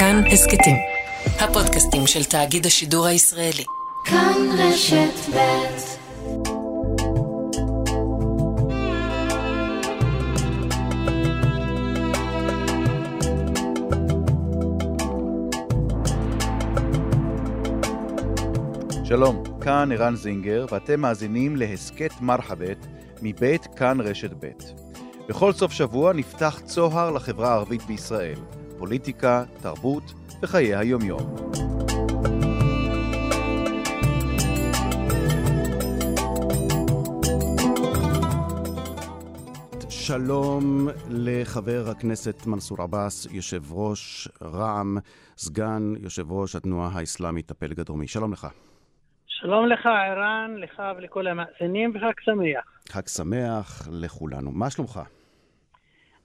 כאן הסכתים, הפודקאסטים של תאגיד השידור הישראלי. כאן רשת ב' שלום, כאן ערן זינגר, ואתם מאזינים להסכת מרחבת מבית כאן רשת ב'. בכל סוף שבוע נפתח צוהר לחברה הערבית בישראל, פוליטיקה, תרבות וחיי היומיום. שלום לחבר הכנסת מנסור עבאס, יושב ראש רע"מ, סגן יושב ראש התנועה האסלאמית הפלג הדרומי. שלום לך. שלום לך, ערן, לך ולכל המאזינים, וחג שמח. חג שמח לכולנו. מה שלומך?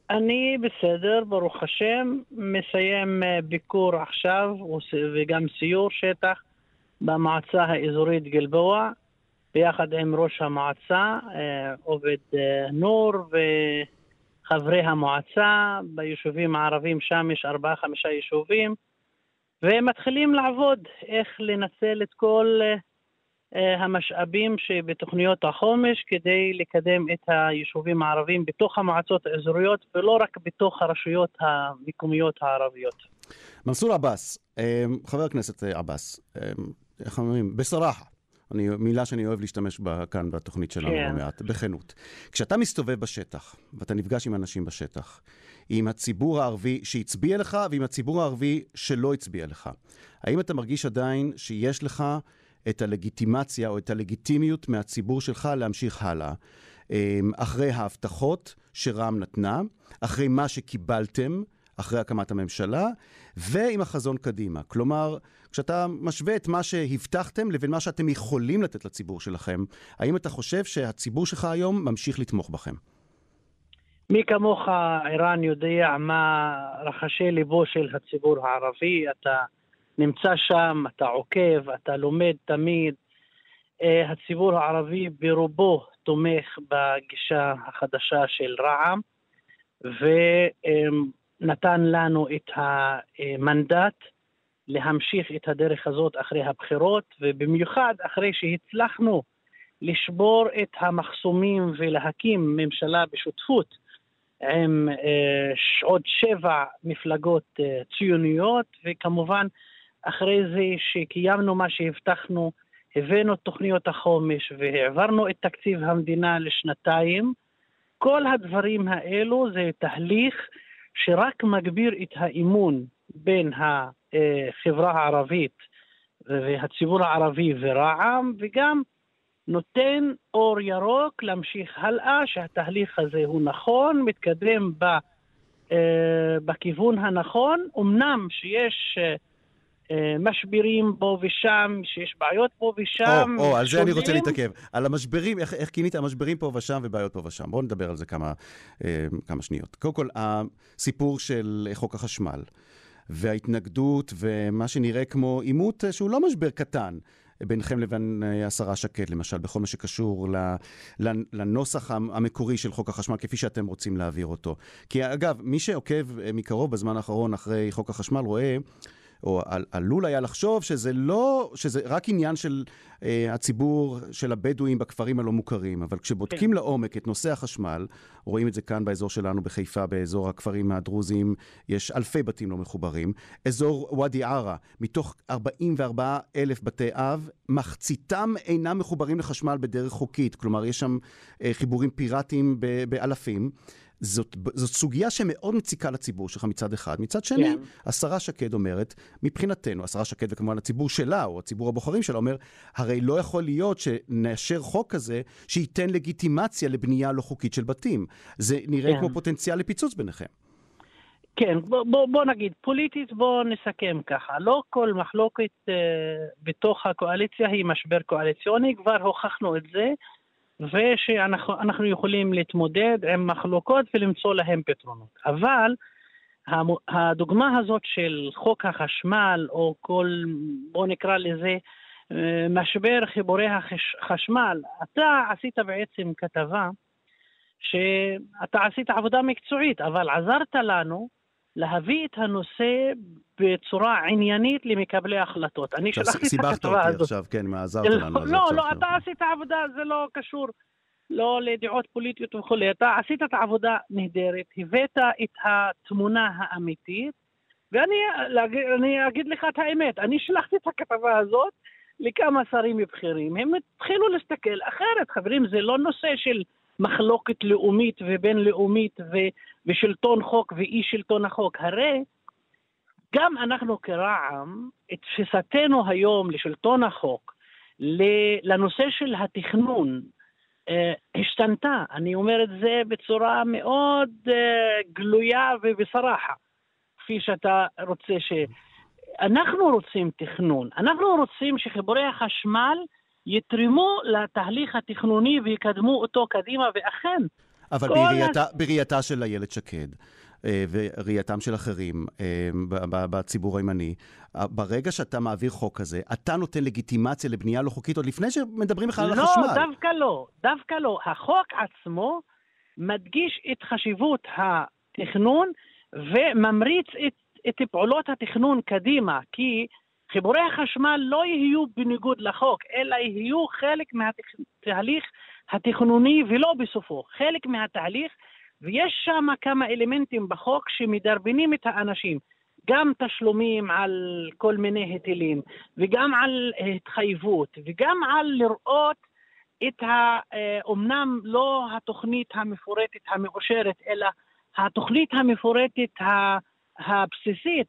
אני בסדר, ברוך השם. מסיים אה, ביקור עכשיו וגם סיור שטח במועצה האזורית גלבוע, ביחד עם ראש המועצה, אה, עובד אה, נור וחברי המועצה. ביישובים הערבים שם יש ארבעה-חמישה יישובים, ומתחילים לעבוד איך לנצל את כל המשאבים שבתוכניות החומש כדי לקדם את היישובים הערבים בתוך המועצות האזוריות ולא רק בתוך הרשויות המקומיות הערביות. מנסור עבאס, אה, חבר הכנסת עבאס, אה, איך אומרים? בסרחה. אני, מילה שאני אוהב להשתמש בה כאן בתוכנית שלנו כן. במעט, בכנות. כשאתה מסתובב בשטח, ואתה נפגש עם אנשים בשטח, עם הציבור הערבי שהצביע לך ועם הציבור הערבי שלא הצביע לך, האם אתה מרגיש עדיין שיש לך את הלגיטימציה או את הלגיטימיות מהציבור שלך להמשיך הלאה. אמ, אחרי ההבטחות שרע"מ נתנה, אחרי מה שקיבלתם, אחרי הקמת הממשלה, ועם החזון קדימה. כלומר, כשאתה משווה את מה שהבטחתם לבין מה שאתם יכולים לתת לציבור שלכם, האם אתה חושב שהציבור שלך היום ממשיך לתמוך בכם? מי כמוך, ערן, יודע מה רחשי ליבו של הציבור הערבי. אתה נמצא שם, אתה עוקב, אתה לומד תמיד. Uh, הציבור הערבי ברובו תומך בגישה החדשה של רע"מ, ונתן לנו את המנדט להמשיך את הדרך הזאת אחרי הבחירות, ובמיוחד אחרי שהצלחנו לשבור את המחסומים ולהקים ממשלה בשותפות עם uh, עוד שבע מפלגות uh, ציוניות, וכמובן אחרי זה שקיימנו מה שהבטחנו, הבאנו את תוכניות החומש והעברנו את תקציב המדינה לשנתיים, כל הדברים האלו זה תהליך שרק מגביר את האמון בין החברה הערבית והציבור הערבי ורע"מ, וגם נותן אור ירוק להמשיך הלאה, שהתהליך הזה הוא נכון, מתקדם ב, אה, בכיוון הנכון. אמנם שיש אה, משברים פה ושם, שיש בעיות פה ושם. או, או, על זה אני רוצה להתעכב. על המשברים, איך, איך כינית המשברים פה ושם ובעיות פה ושם. בואו נדבר על זה כמה, אה, כמה שניות. קודם כל, הסיפור של חוק החשמל, וההתנגדות, ומה שנראה כמו עימות אה, שהוא לא משבר קטן. ביניכם לבין השרה שקד, למשל, בכל מה שקשור לנוסח המקורי של חוק החשמל, כפי שאתם רוצים להעביר אותו. כי אגב, מי שעוקב מקרוב בזמן האחרון אחרי חוק החשמל רואה או עלול היה לחשוב שזה לא, שזה רק עניין של אה, הציבור של הבדואים בכפרים הלא מוכרים, אבל כשבודקים כן. לעומק את נושא החשמל, רואים את זה כאן באזור שלנו בחיפה, באזור הכפרים הדרוזיים, יש אלפי בתים לא מחוברים. אזור ואדי ערה, מתוך 44 אלף בתי אב, מחציתם אינם מחוברים לחשמל בדרך חוקית, כלומר יש שם אה, חיבורים פיראטיים באלפים. זאת, זאת סוגיה שמאוד מציקה לציבור שלך מצד אחד. מצד שני, כן. השרה שקד אומרת, מבחינתנו, השרה שקד וכמובן הציבור שלה, או הציבור הבוחרים שלה, אומר, הרי לא יכול להיות שנאשר חוק כזה שייתן לגיטימציה לבנייה לא חוקית של בתים. זה נראה כן. כמו פוטנציאל לפיצוץ ביניכם. כן, בוא, בוא, בוא נגיד, פוליטית בוא נסכם ככה, לא כל מחלוקת אה, בתוך הקואליציה היא משבר קואליציוני, כבר הוכחנו את זה. ושאנחנו יכולים להתמודד עם מחלוקות ולמצוא להם פתרונות. אבל הדוגמה הזאת של חוק החשמל, או כל, בוא נקרא לזה, אה, משבר חיבורי החשמל, אתה עשית בעצם כתבה שאתה עשית עבודה מקצועית, אבל עזרת לנו להביא את הנושא בצורה עניינית למקבלי ההחלטות. אני שלחתי את הכתבה הזאת. עכשיו, כן, עזרת לנו. לא, לא, לא, אתה עשית עבודה, זה לא קשור לא לדעות פוליטיות וכולי. אתה עשית את העבודה נהדרת, הבאת את התמונה האמיתית, ואני אגיד לך את האמת, אני שלחתי את הכתבה הזאת לכמה שרים בכירים. הם התחילו להסתכל אחרת. חברים, זה לא נושא של מחלוקת לאומית ובינלאומית ו- ושלטון חוק ואי שלטון החוק. הרי גם אנחנו כרע"מ, את תפיסתנו היום לשלטון החוק, לנושא של התכנון, אה, השתנתה. אני אומר את זה בצורה מאוד אה, גלויה ובסרחה, כפי שאתה רוצה ש... אנחנו רוצים תכנון, אנחנו רוצים שחיבורי החשמל יתרמו לתהליך התכנוני ויקדמו אותו קדימה, ואכן... אבל בראייתה, הס... בראייתה של איילת שקד, אה, וראייתם של אחרים אה, בציבור הימני, אה, ברגע שאתה מעביר חוק כזה, אתה נותן לגיטימציה לבנייה לא חוקית עוד לפני שמדברים בכלל על לא, החשמל. לא, דווקא לא, דווקא לא. החוק עצמו מדגיש את חשיבות התכנון וממריץ את, את פעולות התכנון קדימה, כי חיבורי החשמל לא יהיו בניגוד לחוק, אלא יהיו חלק מהתהליך התכנוני ולא בסופו, חלק מהתהליך, ויש שם כמה אלמנטים בחוק שמדרבנים את האנשים, גם תשלומים על כל מיני היטלים, וגם על התחייבות, וגם על לראות את ה... אומנם לא התוכנית המפורטת המאושרת, אלא התוכנית המפורטת הבסיסית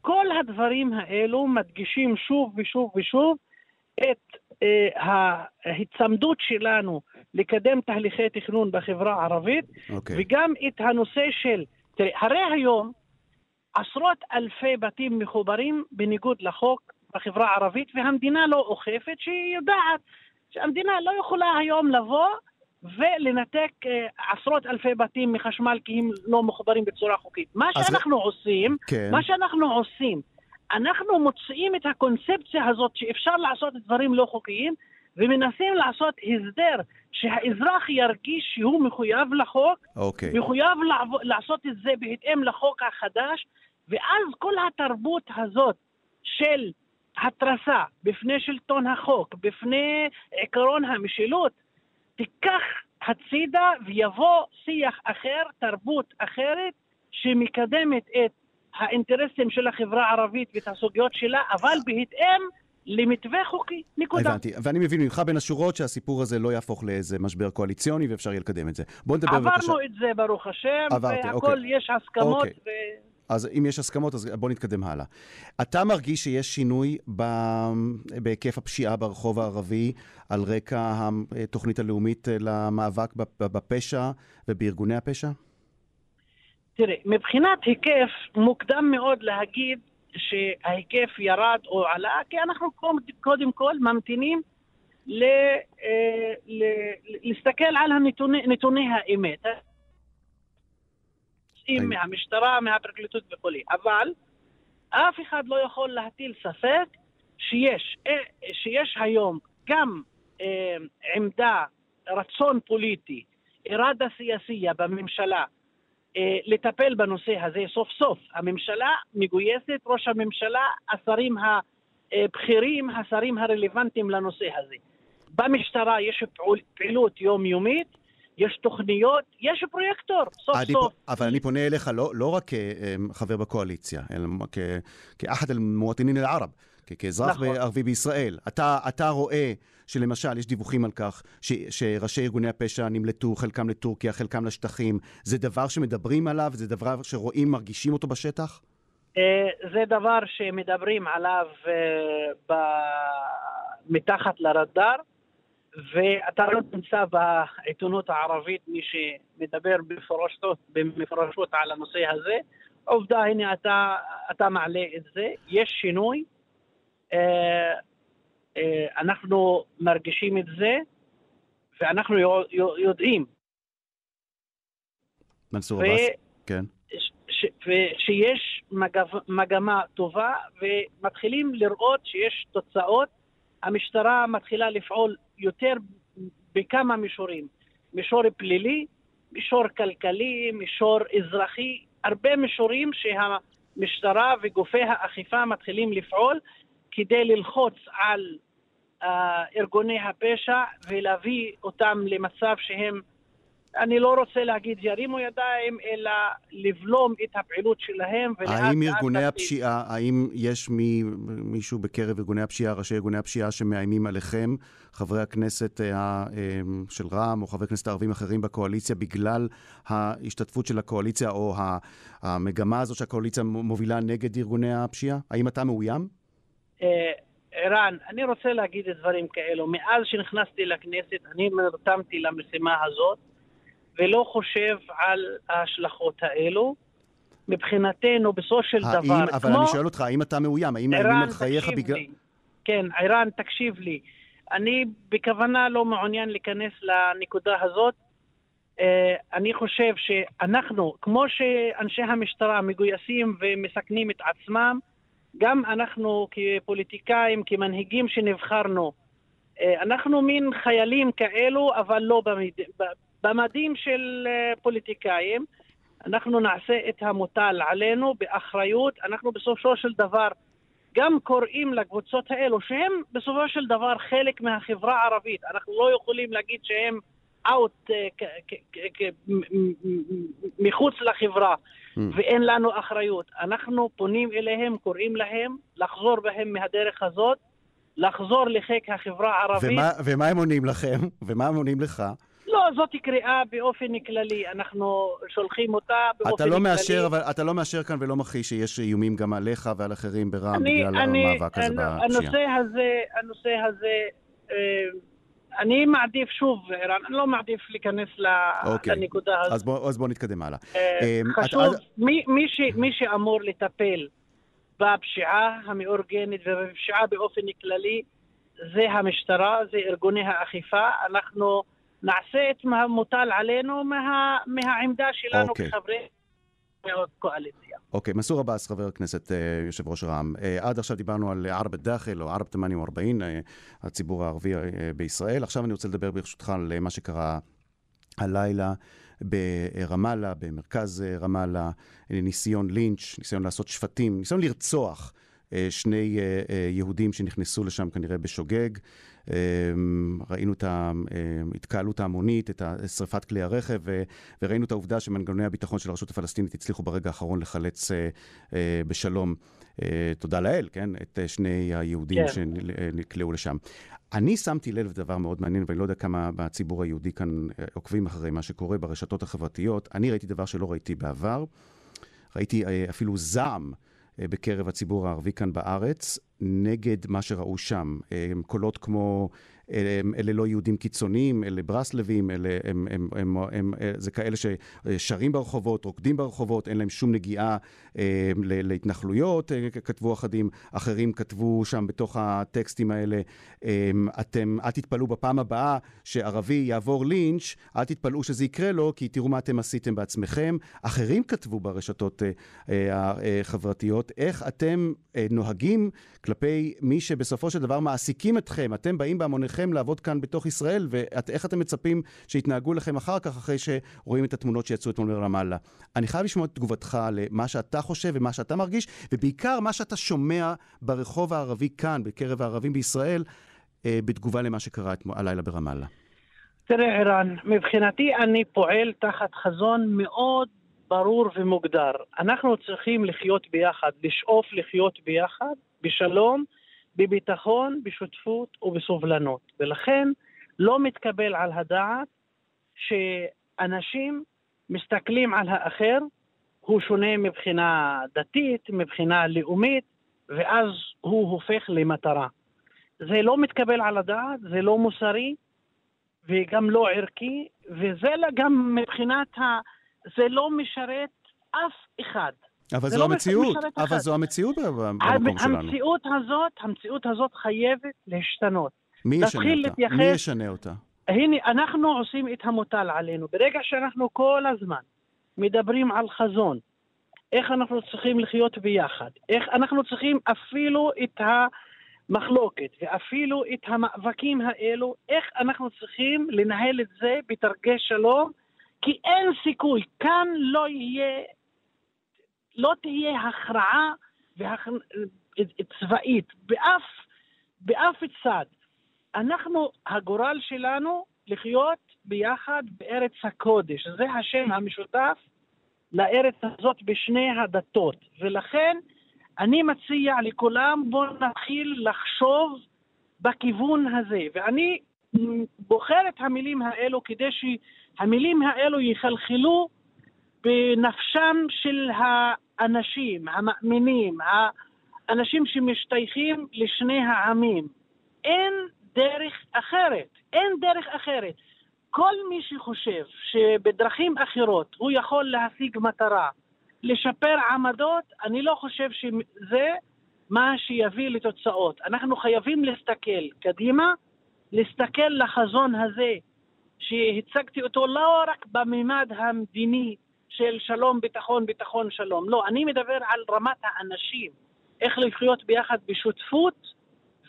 כל הדברים האלו מדגישים שוב ושוב ושוב את אה, ההיצמדות שלנו לקדם תהליכי תכנון בחברה הערבית, okay. אוקיי. וגם את הנושא של, תראה, הרי היום עשרות אלפי בתים מחוברים בניגוד לחוק בחברה הערבית, והמדינה לא אוכפת, שהיא יודעת שהמדינה לא יכולה היום לבוא ולנתק אה, עשרות אלפי בתים מחשמל כי הם לא מחוברים בצורה חוקית. מה שאנחנו ו... עושים, כן. מה שאנחנו עושים, אנחנו מוצאים את הקונספציה הזאת שאפשר לעשות דברים לא חוקיים ומנסים לעשות הסדר שהאזרח ירגיש שהוא מחויב לחוק, אוקיי. מחויב לעב... לעשות את זה בהתאם לחוק החדש, ואז כל התרבות הזאת של התרסה בפני שלטון החוק, בפני עקרון המשילות, תיקח הצידה ויבוא שיח אחר, תרבות אחרת, שמקדמת את האינטרסים של החברה הערבית ואת הסוגיות שלה, אבל בהתאם למתווה חוקי, נקודה. הבנתי, ואני מבין ממך בין השורות שהסיפור הזה לא יהפוך לאיזה משבר קואליציוני ואפשר יהיה לקדם את זה. בוא נדבר בבקשה. עברנו את זה, ברוך השם, עברתי, והכל אוקיי. יש הסכמות. אוקיי. ו... אז אם יש הסכמות, אז בואו נתקדם הלאה. אתה מרגיש שיש שינוי ב... בהיקף הפשיעה ברחוב הערבי על רקע התוכנית הלאומית למאבק בפשע ובארגוני הפשע? תראה, מבחינת היקף, מוקדם מאוד להגיד שההיקף ירד או עלה, כי אנחנו קודם כל ממתינים ל... אה, ל... להסתכל על הנתוני, נתוני האמת. יוצאים מהמשטרה, מהפרקליטות וכולי. אבל אף אחד לא יכול להטיל ספק שיש, אה, שיש היום גם אה, עמדה, רצון פוליטי, איראדה סיאסיה בממשלה, אה, לטפל בנושא הזה סוף סוף. הממשלה מגויסת, ראש הממשלה, השרים הבכירים, השרים הרלוונטיים לנושא הזה. במשטרה יש פעילות יומיומית, יש תוכניות, יש פרויקטור, סוף אני סוף. אבל אני פונה אליך לא, לא רק כחבר בקואליציה, אלא כאחד אל-מואטינין אל-ערב, כאזרח נכון. ערבי בישראל. אתה, אתה רואה שלמשל יש דיווחים על כך ש, שראשי ארגוני הפשע נמלטו, חלקם לטורקיה, חלקם לשטחים. זה דבר שמדברים עליו? זה דבר שרואים, מרגישים אותו בשטח? אה, זה דבר שמדברים עליו אה, מתחת לרדאר. ואתה לא תמצא בעיתונות הערבית מי שמדבר בפרשות, במפרשות על הנושא הזה. עובדה, הנה אתה, אתה מעלה את זה, יש שינוי, אה, אה, אנחנו מרגישים את זה, ואנחנו יודעים. מנסור עבאס, כן. שיש מגמה טובה, ומתחילים לראות שיש תוצאות. המשטרה מתחילה לפעול יותר בכמה מישורים. מישור פלילי, מישור כלכלי, מישור אזרחי, הרבה מישורים שהמשטרה וגופי האכיפה מתחילים לפעול כדי ללחוץ על uh, ארגוני הפשע ולהביא אותם למצב שהם אני לא רוצה להגיד ירימו ידיים, אלא לבלום את הפעילות שלהם. האם ארגוני הפשיעה, האם יש מי, מישהו בקרב ארגוני הפשיעה, ראשי ארגוני הפשיעה שמאיימים עליכם, חברי הכנסת אה, אה, של רע"מ או חברי כנסת ערבים אחרים בקואליציה, בגלל ההשתתפות של הקואליציה או המגמה הזו שהקואליציה מובילה נגד ארגוני הפשיעה? האם אתה מאוים? אה, ערן, אני רוצה להגיד דברים כאלו. מאז שנכנסתי לכנסת, אני נרתמתי למשימה הזאת. ולא חושב על ההשלכות האלו. מבחינתנו, בסופו של האם, דבר, אבל כמו... אבל אני שואל אותך, האם אתה מאוים? האם מאיימים על חייך בגלל... לי. כן, ערן, תקשיב לי. אני בכוונה לא מעוניין להיכנס לנקודה הזאת. Uh, אני חושב שאנחנו, כמו שאנשי המשטרה מגויסים ומסכנים את עצמם, גם אנחנו כפוליטיקאים, כמנהיגים שנבחרנו, uh, אנחנו מין חיילים כאלו, אבל לא במד... במדים של אה, פוליטיקאים. אנחנו נעשה את המוטל עלינו באחריות. אנחנו בסופו של דבר גם קוראים לקבוצות האלו, שהם בסופו של דבר חלק מהחברה הערבית. אנחנו לא יכולים להגיד שהם אאוט, אה, מחוץ לחברה, mm. ואין לנו אחריות. אנחנו פונים אליהם, קוראים להם לחזור בהם מהדרך הזאת, לחזור לחיק החברה הערבית. ומה, ומה הם עונים לכם? ומה הם עונים לך? לא, זאת קריאה באופן כללי, אנחנו שולחים אותה באופן אתה לא כללי. מאשר, אבל אתה לא מאשר כאן ולא מכחיש שיש איומים גם עליך ועל אחרים ברע"מ בגלל אני, המאבק הזה בפשיעה. הנושא הזה, הנושא הזה, אה, אני מעדיף שוב, ערן, אני לא מעדיף להיכנס אוקיי. לנקודה הזאת. אז בוא, אז בוא נתקדם הלאה. אה, אה, חשוב, את, מי, מי, ש, מי שאמור לטפל בפשיעה המאורגנת ובפשיעה באופן כללי, זה המשטרה, זה ארגוני האכיפה. אנחנו... נעשה את המוטל עלינו מה, מהעמדה שלנו okay. אוקיי. כחברי קואליציה. אוקיי, okay, מסור עבאס, חבר הכנסת, אה, יושב ראש רע"מ. אה, עד עכשיו דיברנו על ערב א-דאחל או ערב תמאנים 40, אה, הציבור הערבי בישראל. עכשיו אני רוצה לדבר ברשותך על מה שקרה הלילה. ברמאללה, במרכז רמאללה, ניסיון לינץ', ניסיון לעשות שפטים, ניסיון לרצוח שני יהודים שנכנסו לשם כנראה בשוגג. אמ, ראינו את ההתקהלות ההמונית, את שרפת כלי הרכב, וראינו את העובדה שמנגנוני הביטחון של הרשות הפלסטינית הצליחו ברגע האחרון לחלץ אה, אה, בשלום, אה, תודה לאל, כן, את שני היהודים כן. שנקלעו לשם. אני שמתי לב לדבר מאוד מעניין, ואני לא יודע כמה בציבור היהודי כאן עוקבים אחרי מה שקורה ברשתות החברתיות. אני ראיתי דבר שלא ראיתי בעבר. ראיתי אפילו זעם בקרב הציבור הערבי כאן בארץ, נגד מה שראו שם. קולות כמו אלה לא יהודים קיצוניים, אלה ברסלבים, אלה הם, הם, הם, הם, הם, זה כאלה ששרים ברחובות, רוקדים ברחובות, אין להם שום נגיעה אה, להתנחלויות, אה, כתבו אחדים. אחרים כתבו שם בתוך הטקסטים האלה, אה, אתם, אל תתפלאו בפעם הבאה שערבי יעבור לינץ', אל תתפלאו שזה יקרה לו, כי תראו מה אתם עשיתם בעצמכם. אחרים כתבו ברשתות החברתיות, איך אתם נוהגים כלפי מי שבסופו של דבר מעסיקים אתכם. אתם באים בהמוניכם. לכם לעבוד כאן בתוך ישראל, ואיך אתם מצפים שיתנהגו לכם אחר כך, אחרי שרואים את התמונות שיצאו אתמול מרמאללה. אני חייב לשמוע את תגובתך למה שאתה חושב ומה שאתה מרגיש, ובעיקר מה שאתה שומע ברחוב הערבי כאן, בקרב הערבים בישראל, אה, בתגובה למה שקרה הלילה ברמאללה. תראה, ערן, מבחינתי אני פועל תחת חזון מאוד ברור ומוגדר. אנחנו צריכים לחיות ביחד, לשאוף לחיות ביחד, בשלום, בביטחון, בשותפות ובסובלנות. ולכן לא מתקבל על הדעת שאנשים מסתכלים על האחר, הוא שונה מבחינה דתית, מבחינה לאומית, ואז הוא הופך למטרה. זה לא מתקבל על הדעת, זה לא מוסרי וגם לא ערכי, וזה גם מבחינת ה... זה לא משרת אף אחד. אבל זו לא המציאות, אבל זו המציאות במקום שלנו. המציאות הזאת, המציאות הזאת חייבת להשתנות. מי ישנה אותה? להתייחס... מי ישנה אותה? הנה, אנחנו עושים את המוטל עלינו. ברגע שאנחנו כל הזמן מדברים על חזון, איך אנחנו צריכים לחיות ביחד, איך אנחנו צריכים אפילו את המחלוקת ואפילו את המאבקים האלו, איך אנחנו צריכים לנהל את זה בתרגי שלום, כי אין סיכוי, כאן לא יהיה לא תהיה הכרעה והכ... צבאית באף, באף צד. אנחנו, הגורל שלנו לחיות ביחד בארץ הקודש. זה השם המשותף לארץ הזאת בשני הדתות. ולכן אני מציע לכולם, בואו נתחיל לחשוב בכיוון הזה. ואני בוחר את המילים האלו כדי שהמילים האלו יחלחלו בנפשם של האנשים, המאמינים, האנשים שמשתייכים לשני העמים. אין דרך אחרת, אין דרך אחרת. כל מי שחושב שבדרכים אחרות הוא יכול להשיג מטרה, לשפר עמדות, אני לא חושב שזה מה שיביא לתוצאות. אנחנו חייבים להסתכל קדימה, להסתכל לחזון הזה שהצגתי אותו לא רק בממד המדיני של שלום, ביטחון, ביטחון, שלום. לא, אני מדבר על רמת האנשים, איך לחיות ביחד בשותפות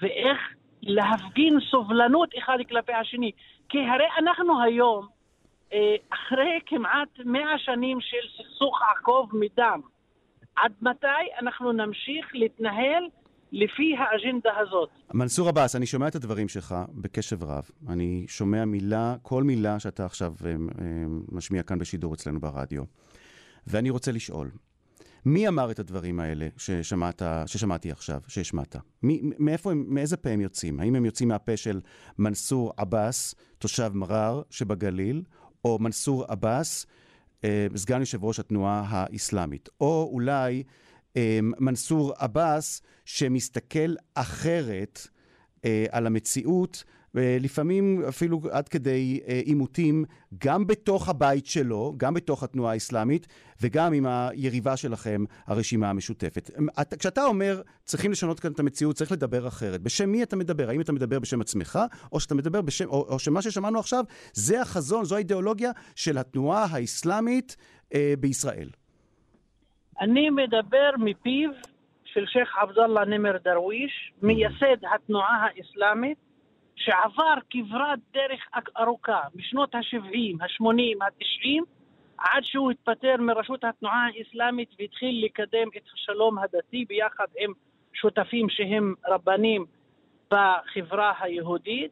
ואיך להפגין סובלנות אחד כלפי השני. כי הרי אנחנו היום, אה, אחרי כמעט מאה שנים של סכסוך עקוב מדם, עד מתי אנחנו נמשיך להתנהל לפי האג'נדה הזאת? מנסור עבאס, אני שומע את הדברים שלך בקשב רב. אני שומע מילה, כל מילה שאתה עכשיו אה, אה, משמיע כאן בשידור אצלנו ברדיו. ואני רוצה לשאול, מי אמר את הדברים האלה ששמעת, ששמעתי עכשיו, שהשמעת? מאיפה הם, מאיזה פה הם יוצאים? האם הם יוצאים מהפה של מנסור עבאס, תושב מרר שבגליל, או מנסור עבאס, אה, סגן יושב ראש התנועה האסלאמית? או אולי מנסור עבאס שמסתכל אחרת אה, על המציאות לפעמים אפילו עד כדי אה, עימותים גם בתוך הבית שלו, גם בתוך התנועה האסלאמית, וגם עם היריבה שלכם, הרשימה המשותפת. כשאתה אומר, צריכים לשנות כאן את המציאות, צריך לדבר אחרת, בשם מי אתה מדבר? האם אתה מדבר בשם עצמך, או שאתה מדבר בשם, או, או שמה ששמענו עכשיו, זה החזון, זו האידיאולוגיה של התנועה האסלאמית אה, בישראל? אני מדבר מפיו של שייח' עבדאללה נימר דרוויש, מייסד התנועה האסלאמית, שעבר כברת דרך ארוכה משנות ה-70, ה-80, ה-90, עד שהוא התפטר מראשות התנועה האסלאמית והתחיל לקדם את השלום הדתי ביחד עם שותפים שהם רבנים בחברה היהודית.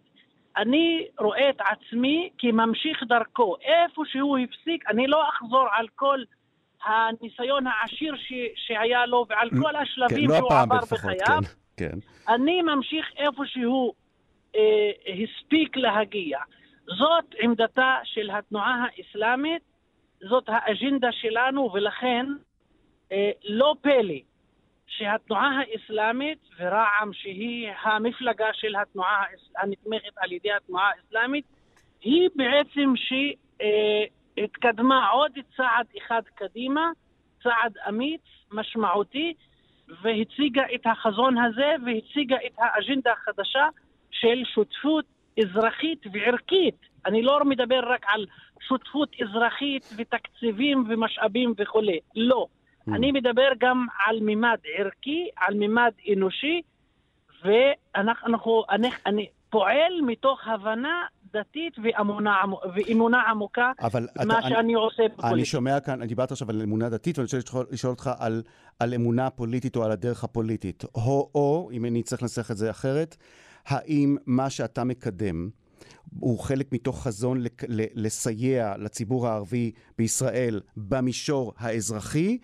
אני רואה את עצמי כממשיך דרכו. איפה שהוא הפסיק, אני לא אחזור על כל הניסיון העשיר ש, שהיה לו ועל כל השלבים כן, לא שהוא עבר בחייו. כן, כן. אני ממשיך איפה שהוא אה, הספיק להגיע. זאת עמדתה של התנועה האסלאמית, זאת האג'נדה שלנו, ולכן אה, לא פלא שהתנועה האסלאמית ורע"מ, שהיא המפלגה של התנועה הנתמכת על ידי התנועה האסלאמית, היא בעצם שהתקדמה עוד צעד אחד קדימה, צעד אמיץ, משמעותי, והציגה את החזון הזה והציגה את האג'נדה החדשה של שותפות אזרחית וערכית. אני לא מדבר רק על שותפות אזרחית ותקציבים ומשאבים וכולי, לא. Mm. אני מדבר גם על מימד ערכי, על מימד אנושי, ואנחנו, אני, אני פועל מתוך הבנה דתית ואמונה, ואמונה עמוקה, אבל מה אתה, שאני אני, עושה בפוליטיקה. אני שומע כאן, אני דיברת עכשיו על אמונה דתית, ואני רוצה לשאול, אותך על, על אמונה פוליטית או על הדרך הפוליטית. או, או, אם אני צריך לנסח את זה אחרת, האם מה שאתה מקדם הוא חלק מתוך חזון לסייע לציבור הערבי בישראל במישור האזרחי,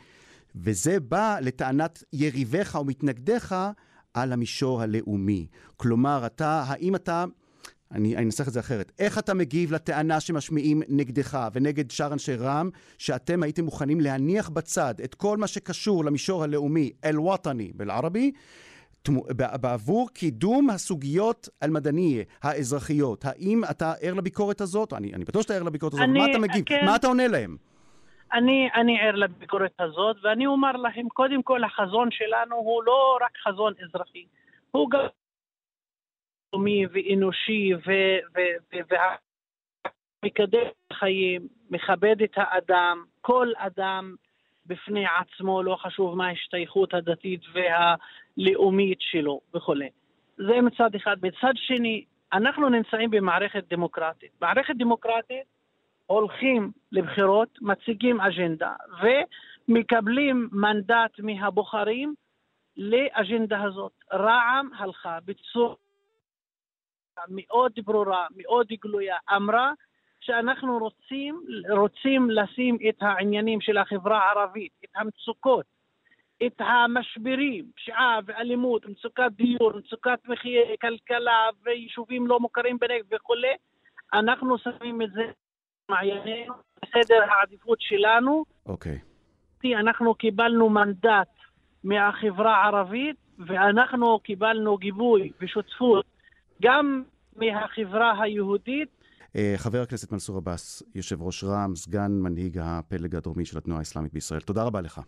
וזה בא לטענת יריביך או מתנגדיך על המישור הלאומי. כלומר, אתה, האם אתה... אני אנסח את זה אחרת. איך אתה מגיב לטענה שמשמיעים נגדך ונגד שאר אנשי רע"מ, שאתם הייתם מוכנים להניח בצד את כל מה שקשור למישור הלאומי, אל-וואטני באל-ערבי, בעבור קידום הסוגיות אל-מדניה, האזרחיות. האם אתה ער לביקורת הזאת? אני, אני בטוח שאתה ער לביקורת הזאת. אני, מה אתה מגיב? כן. מה אתה עונה להם? אני, אני ער לביקורת הזאת, ואני אומר להם, קודם כל החזון שלנו הוא לא רק חזון אזרחי, הוא גם לאומי ואנושי ומקדם חיים, מכבד את האדם, כל אדם בפני עצמו, לא חשוב מה ההשתייכות הדתית והלאומית שלו וכולי. זה מצד אחד. מצד שני, אנחנו נמצאים במערכת דמוקרטית. מערכת דמוקרטית הולכים לבחירות, מציגים אג'נדה, מקבלים מנדט מהבוחרים לאג'נדה הזאת. רע"מ הלכה בצורה מאוד ברורה, מאוד גלויה, אמרה שאנחנו רוצים, רוצים לשים את העניינים של החברה הערבית, את המצוקות, את המשברים, פשיעה ואלימות, מצוקת דיור, מצוקת מחיה, כלכלה ויישובים לא מוכרים בנגב וכולי, אנחנו שמים את זה במעיינינו, בסדר העדיפות שלנו. אוקיי. Okay. אנחנו קיבלנו מנדט מהחברה הערבית, ואנחנו קיבלנו גיבוי ושותפות גם מהחברה היהודית. אה, חבר הכנסת מנסור עבאס, יושב ראש רע"מ, סגן מנהיג הפלג הדרומי של התנועה האסלאמית בישראל. תודה רבה לך.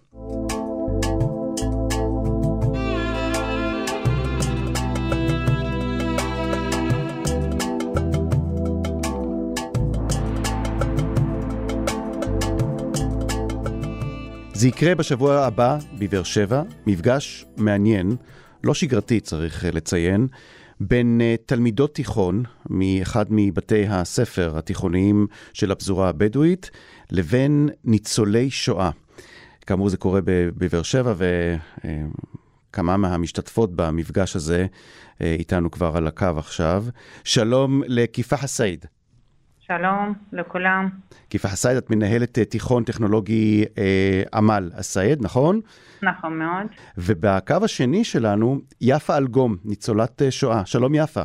זה יקרה בשבוע הבא בבאר שבע, מפגש מעניין, לא שגרתי צריך לציין, בין אה, תלמידות תיכון מאחד מבתי הספר התיכוניים של הפזורה הבדואית לבין ניצולי שואה. כאמור זה קורה בבאר שבע וכמה מהמשתתפות במפגש הזה אה, איתנו כבר על הקו עכשיו. שלום לכיפה חסייד. שלום לכולם. כיפה חסייד, את מנהלת אה, תיכון טכנולוגי אה, עמל א-סייד, נכון? נכון מאוד. ובקו השני שלנו, יפה אלגום, ניצולת אה, שואה. שלום יפה.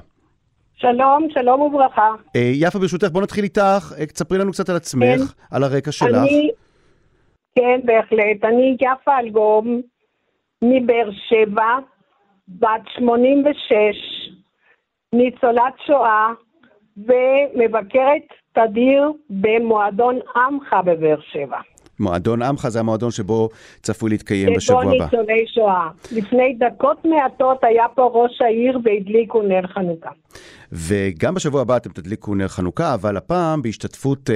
שלום, שלום וברכה. אה, יפה, ברשותך, בוא נתחיל איתך. אה, תספרי לנו קצת על עצמך, כן. על הרקע שלך. אני, כן, בהחלט. אני יפה אלגום, מבאר שבע, בת 86, ניצולת שואה. ומבקרת תדיר במועדון עמך בבאר שבע. מועדון עמך זה המועדון שבו צפוי להתקיים בשבוע הבא. שבו ניצולי שואה. לפני דקות מעטות היה פה ראש העיר והדליקו נר חנוכה. וגם בשבוע הבא אתם תדליקו נר חנוכה, אבל הפעם בהשתתפות uh,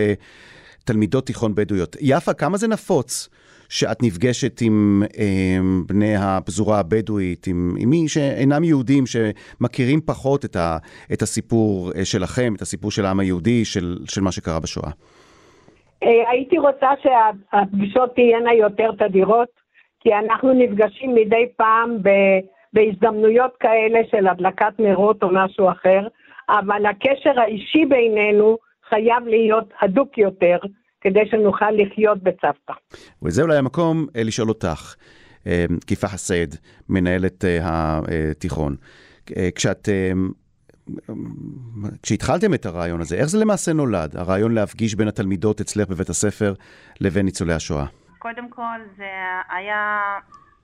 תלמידות תיכון בדואיות. יפה, כמה זה נפוץ שאת נפגשת עם אה, בני הפזורה הבדואית, עם, עם מי שאינם יהודים, שמכירים פחות את, ה, את הסיפור אה, שלכם, את הסיפור של העם היהודי, של, של מה שקרה בשואה? אה, הייתי רוצה שהפגישות תהיינה יותר תדירות, כי אנחנו נפגשים מדי פעם ב, בהזדמנויות כאלה של הדלקת נרות או משהו אחר, אבל הקשר האישי בינינו חייב להיות הדוק יותר. כדי שנוכל לחיות בצוותא. וזה אולי המקום אה, לשאול אותך, אה, כיפה חסד, מנהלת אה, התיכון. כשאת, כשהתחלתם את הרעיון הזה, איך זה למעשה נולד, הרעיון להפגיש בין התלמידות אצלך בבית הספר לבין ניצולי השואה? קודם כל זה היה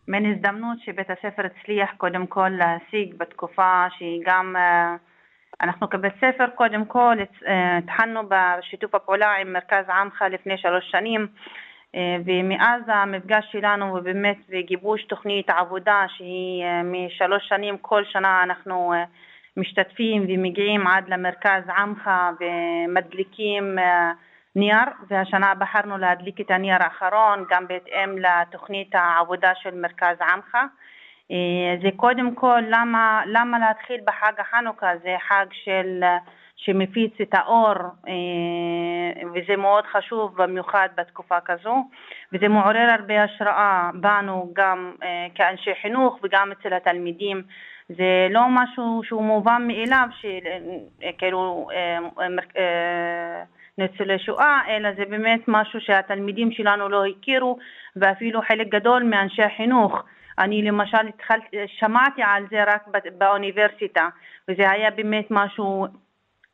מין הזדמנות שבית הספר הצליח קודם כל להשיג בתקופה שהיא גם אנחנו כבית ספר קודם כל אה, התחלנו בשיתוף הפעולה עם מרכז עמך לפני שלוש שנים אה, ומאז המפגש שלנו ובאמת בגיבוש תוכנית עבודה שהיא אה, משלוש שנים כל שנה אנחנו משתתפים ומגיעים עד למרכז עמך ומדליקים נייר והשנה בחרנו להדליק את הנייר האחרון גם בהתאם לתוכנית העבודה של מרכז עמך זה קודם כל למה, למה להתחיל בחג החנוכה, זה חג של, שמפיץ את האור אה, וזה מאוד חשוב במיוחד בתקופה כזו וזה מעורר הרבה השראה בנו גם אה, כאנשי חינוך וגם אצל התלמידים. זה לא משהו שהוא מובן מאליו שכאילו ניצולי שואה, אלא זה באמת משהו שהתלמידים שלנו לא הכירו ואפילו חלק גדול מאנשי החינוך אני למשל התחלתי, שמעתי על זה רק באוניברסיטה, וזה היה באמת משהו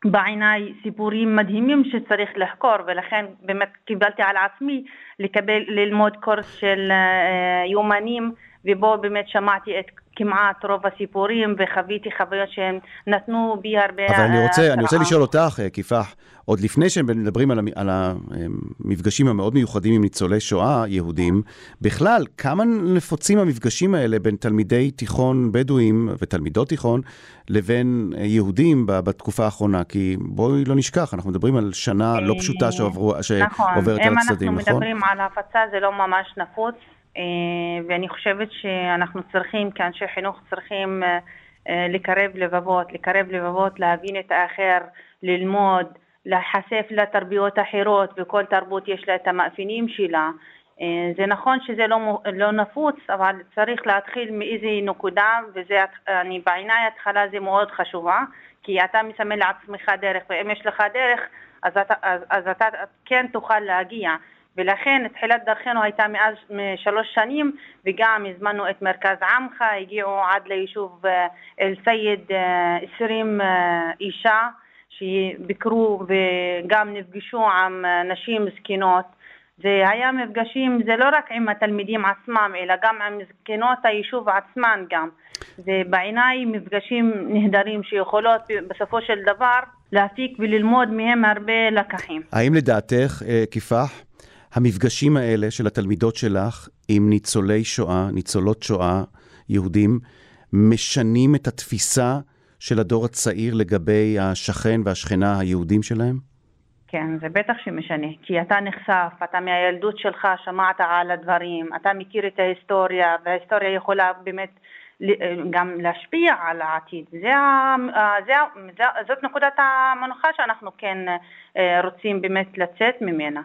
בעיניי סיפורים מדהימים שצריך לחקור ולכן באמת קיבלתי על עצמי לקבל ללמוד קורס של uh, יומנים ובו באמת שמעתי את כמעט רוב הסיפורים וחוויתי חוויות שהם נתנו בי הרבה... אבל אני רוצה, אני רוצה לשאול אותך, אה, כיפח, עוד לפני שהם מדברים על, על המפגשים המאוד מיוחדים עם ניצולי שואה יהודים, בכלל, כמה נפוצים המפגשים האלה בין תלמידי תיכון בדואים ותלמידות תיכון לבין אה, יהודים בתקופה האחרונה? כי בואי לא נשכח, אנחנו מדברים על שנה לא פשוטה שעוברו, נכון, שעוברת על הצדדים, נכון? אם אנחנו מדברים על הפצה זה לא ממש נפוץ. אה, ואני חושבת שאנחנו צריכים, כאנשי חינוך צריכים אה, אה, לקרב לבבות, לקרב לבבות, להבין את האחר, ללמוד, להיחשף לתרבויות אחרות, וכל תרבות יש לה את המאפיינים שלה. זה נכון שזה לא, לא נפוץ, אבל צריך להתחיל מאיזה נקודה, וזה, אני, בעיניי התחלה זה מאוד חשובה, כי אתה מסמן לעצמך דרך, ואם יש לך דרך, אז אתה, אז, אז אתה כן תוכל להגיע. ולכן תחילת דרכנו הייתה מאז שלוש שנים וגם הזמנו את מרכז עמך, הגיעו עד ליישוב אל-סייד 20 אישה שביקרו וגם נפגשו עם נשים זקנות זה היה מפגשים, זה לא רק עם התלמידים עצמם, אלא גם עם זקנות היישוב עצמן גם. זה בעיניי מפגשים נהדרים שיכולות בסופו של דבר להפיק וללמוד מהם הרבה לקחים. האם לדעתך, כיפח, המפגשים האלה של התלמידות שלך עם ניצולי שואה, ניצולות שואה, יהודים, משנים את התפיסה של הדור הצעיר לגבי השכן והשכנה היהודים שלהם? כן, זה בטח שמשנה, כי אתה נחשף, אתה מהילדות שלך שמעת על הדברים, אתה מכיר את ההיסטוריה, וההיסטוריה יכולה באמת גם להשפיע על העתיד. זה, זה, זאת נקודת המנוחה שאנחנו כן אה, רוצים באמת לצאת ממנה.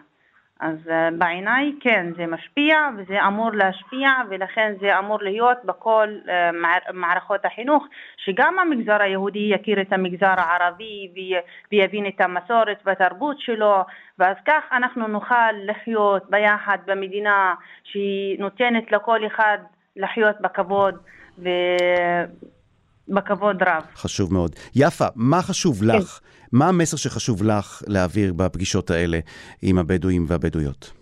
אז אה, בעיניי כן, זה משפיע וזה אמור להשפיע ולכן זה אמור להיות בכל אה, מערכות החינוך, שגם המגזר היהודי יכיר את המגזר הערבי ויבין את המסורת והתרבות שלו, ואז כך אנחנו נוכל לחיות ביחד במדינה שהיא נותנת לכל אחד לחיות בכבוד. ו... בכבוד רב. חשוב מאוד. יפה, מה חשוב לך? כן. מה המסר שחשוב לך להעביר בפגישות האלה עם הבדואים והבדואיות?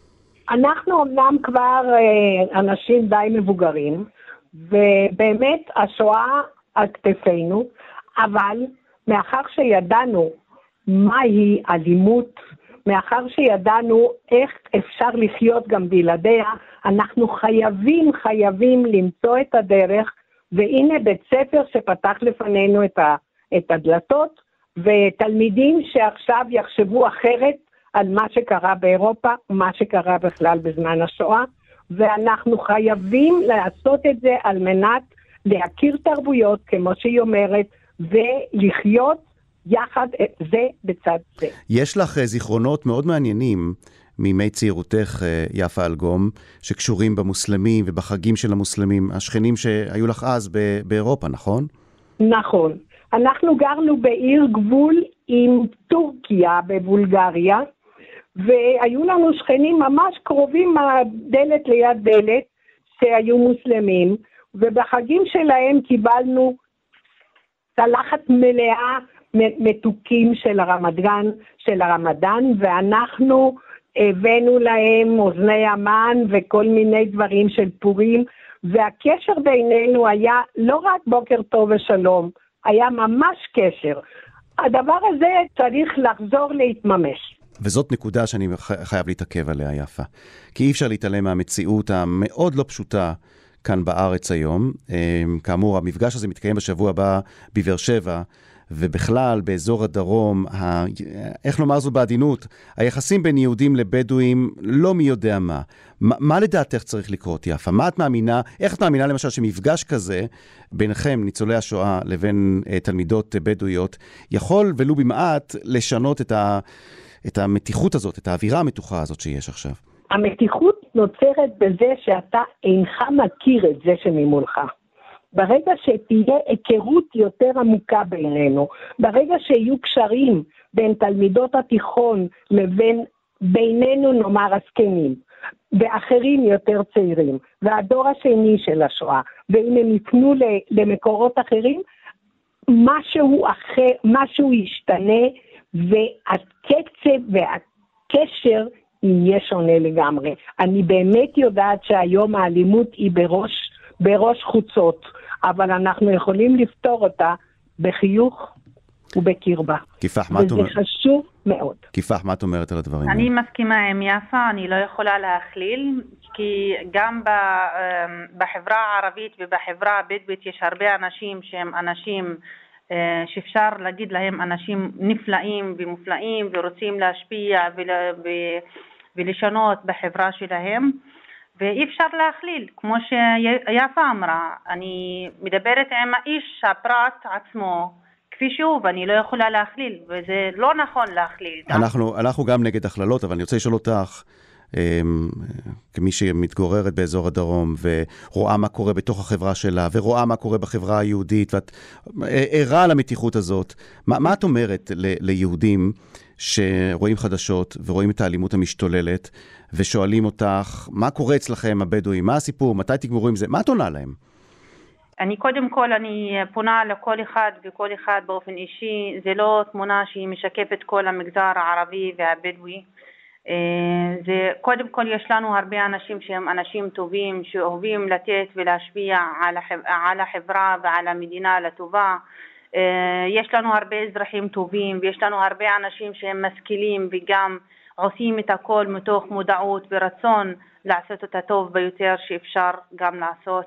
אנחנו אמנם כבר אה, אנשים די מבוגרים, ובאמת השואה על כתפינו, אבל מאחר שידענו מהי אלימות, מאחר שידענו איך אפשר לחיות גם בלעדיה, אנחנו חייבים, חייבים למצוא את הדרך והנה בית ספר שפתח לפנינו את, ה, את הדלתות, ותלמידים שעכשיו יחשבו אחרת על מה שקרה באירופה, מה שקרה בכלל בזמן השואה, ואנחנו חייבים לעשות את זה על מנת להכיר תרבויות, כמו שהיא אומרת, ולחיות יחד זה בצד זה. יש לך אה, זיכרונות מאוד מעניינים מימי צעירותך, אה, יפה אלגום, שקשורים במוסלמים ובחגים של המוסלמים, השכנים שהיו לך אז באירופה, נכון? נכון. אנחנו גרנו בעיר גבול עם טורקיה בבולגריה, והיו לנו שכנים ממש קרובים דלת ליד דלת, שהיו מוסלמים, ובחגים שלהם קיבלנו צלחת מלאה מתוקים של הרמדאן, של הרמדאן, ואנחנו הבאנו להם אוזני המן וכל מיני דברים של פורים, והקשר בינינו היה לא רק בוקר טוב ושלום, היה ממש קשר. הדבר הזה צריך לחזור להתממש. וזאת נקודה שאני חייב להתעכב עליה, יפה. כי אי אפשר להתעלם מהמציאות המאוד לא פשוטה כאן בארץ היום. אמ, כאמור, המפגש הזה מתקיים בשבוע הבא בבאר שבע. ובכלל באזור הדרום, ה... איך לומר זו בעדינות, היחסים בין יהודים לבדואים לא מי יודע מה. מה, מה לדעתך צריך לקרות, יפה? מה את מאמינה, איך את מאמינה למשל שמפגש כזה ביניכם, ניצולי השואה, לבין uh, תלמידות uh, בדואיות, יכול ולו במעט לשנות את, ה, את המתיחות הזאת, את האווירה המתוחה הזאת שיש עכשיו? המתיחות נוצרת בזה שאתה אינך מכיר את זה שממולך. ברגע שתהיה היכרות יותר עמוקה בינינו, ברגע שיהיו קשרים בין תלמידות התיכון לבין בינינו נאמר הזקנים, ואחרים יותר צעירים, והדור השני של השואה, ואם הם יפנו למקורות אחרים, משהו אחר, משהו ישתנה, והקצב והקשר יהיה שונה לגמרי. אני באמת יודעת שהיום האלימות היא בראש, בראש חוצות. אבל אנחנו יכולים לפתור אותה בחיוך ובקרבה. כיפח, מה את אומרת? וזה חשוב מאוד. כיפח, מה את אומרת על הדברים האלה? אני מסכימה עם יפה, אני לא יכולה להכליל, כי גם אמ, בחברה הערבית ובחברה הבדואית יש הרבה אנשים שהם אנשים אה, שאפשר להגיד להם אנשים נפלאים ומופלאים ורוצים להשפיע ולשנות בחברה שלהם. ואי אפשר להכליל, כמו שיפה אמרה, אני מדברת עם האיש, הפרט עצמו, כפי שהוא, ואני לא יכולה להכליל, וזה לא נכון להכליל. אנחנו, אנחנו גם נגד הכללות, אבל אני רוצה לשאול אותך, כמי שמתגוררת באזור הדרום ורואה מה קורה בתוך החברה שלה ורואה מה קורה בחברה היהודית, ואת ערה למתיחות הזאת, מה, מה את אומרת ל, ליהודים שרואים חדשות ורואים את האלימות המשתוללת ושואלים אותך, מה קורה אצלכם הבדואים, מה הסיפור, מתי תגמרו עם זה, מה את עונה להם? אני קודם כל, אני פונה לכל אחד וכל אחד באופן אישי, זה לא תמונה שהיא משקפת כל המגזר הערבי והבדואי. אה, זה קודם כל יש לנו הרבה אנשים שהם אנשים טובים שאוהבים לתת ולהשפיע על, החב, על החברה ועל המדינה לטובה יש לנו הרבה אזרחים טובים ויש לנו הרבה אנשים שהם משכילים וגם עושים את הכל מתוך מודעות ורצון לעשות את הטוב ביותר שאפשר גם לעשות.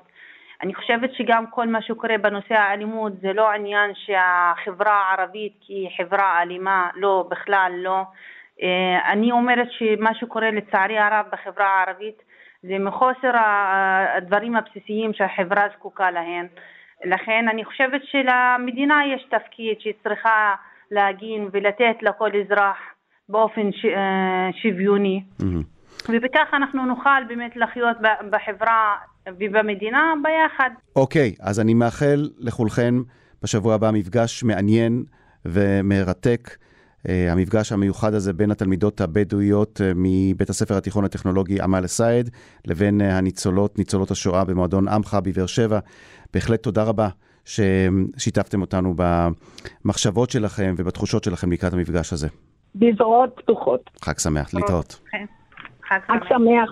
אני חושבת שגם כל מה שקורה בנושא האלימות זה לא עניין שהחברה הערבית היא חברה אלימה, לא, בכלל לא. אה, אני אומרת שמה שקורה לצערי הרב בחברה הערבית זה מחוסר הדברים הבסיסיים שהחברה זקוקה להן. לכן אני חושבת שלמדינה יש תפקיד שהיא צריכה להגין ולתת לכל אזרח באופן ש... אה, שוויוני. Mm-hmm. ובכך אנחנו נוכל באמת לחיות בחברה ובמדינה ביחד. אוקיי, okay, אז אני מאחל לכולכם בשבוע הבא מפגש מעניין ומרתק. Uh, המפגש המיוחד הזה בין התלמידות הבדואיות uh, מבית הספר התיכון הטכנולוגי עמל א-סייד לבין uh, הניצולות, ניצולות השואה במועדון עמך בבאר שבע. בהחלט תודה רבה ששיתפתם אותנו במחשבות שלכם ובתחושות שלכם לקראת המפגש הזה. בזרועות פתוחות. חג שמח, להתראות. כן. חג שמח.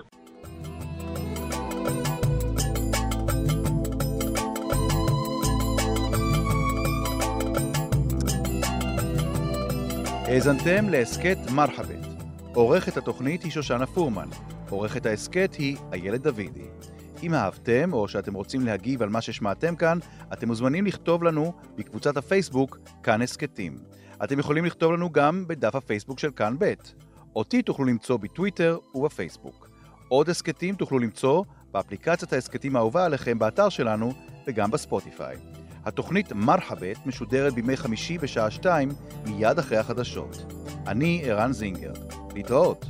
האזנתם להסכת מרחבת. עורכת התוכנית היא שושנה פורמן. עורכת ההסכת היא איילת דוידי. אם אהבתם או שאתם רוצים להגיב על מה ששמעתם כאן, אתם מוזמנים לכתוב לנו בקבוצת הפייסבוק כאן הסכתים. אתם יכולים לכתוב לנו גם בדף הפייסבוק של כאן ב'. אותי תוכלו למצוא בטוויטר ובפייסבוק. עוד הסכתים תוכלו למצוא באפליקציית ההסכתים האהובה עליכם באתר שלנו וגם בספוטיפיי. התוכנית מרחבת משודרת בימי חמישי בשעה שתיים מיד אחרי החדשות. אני ערן זינגר. להתראות.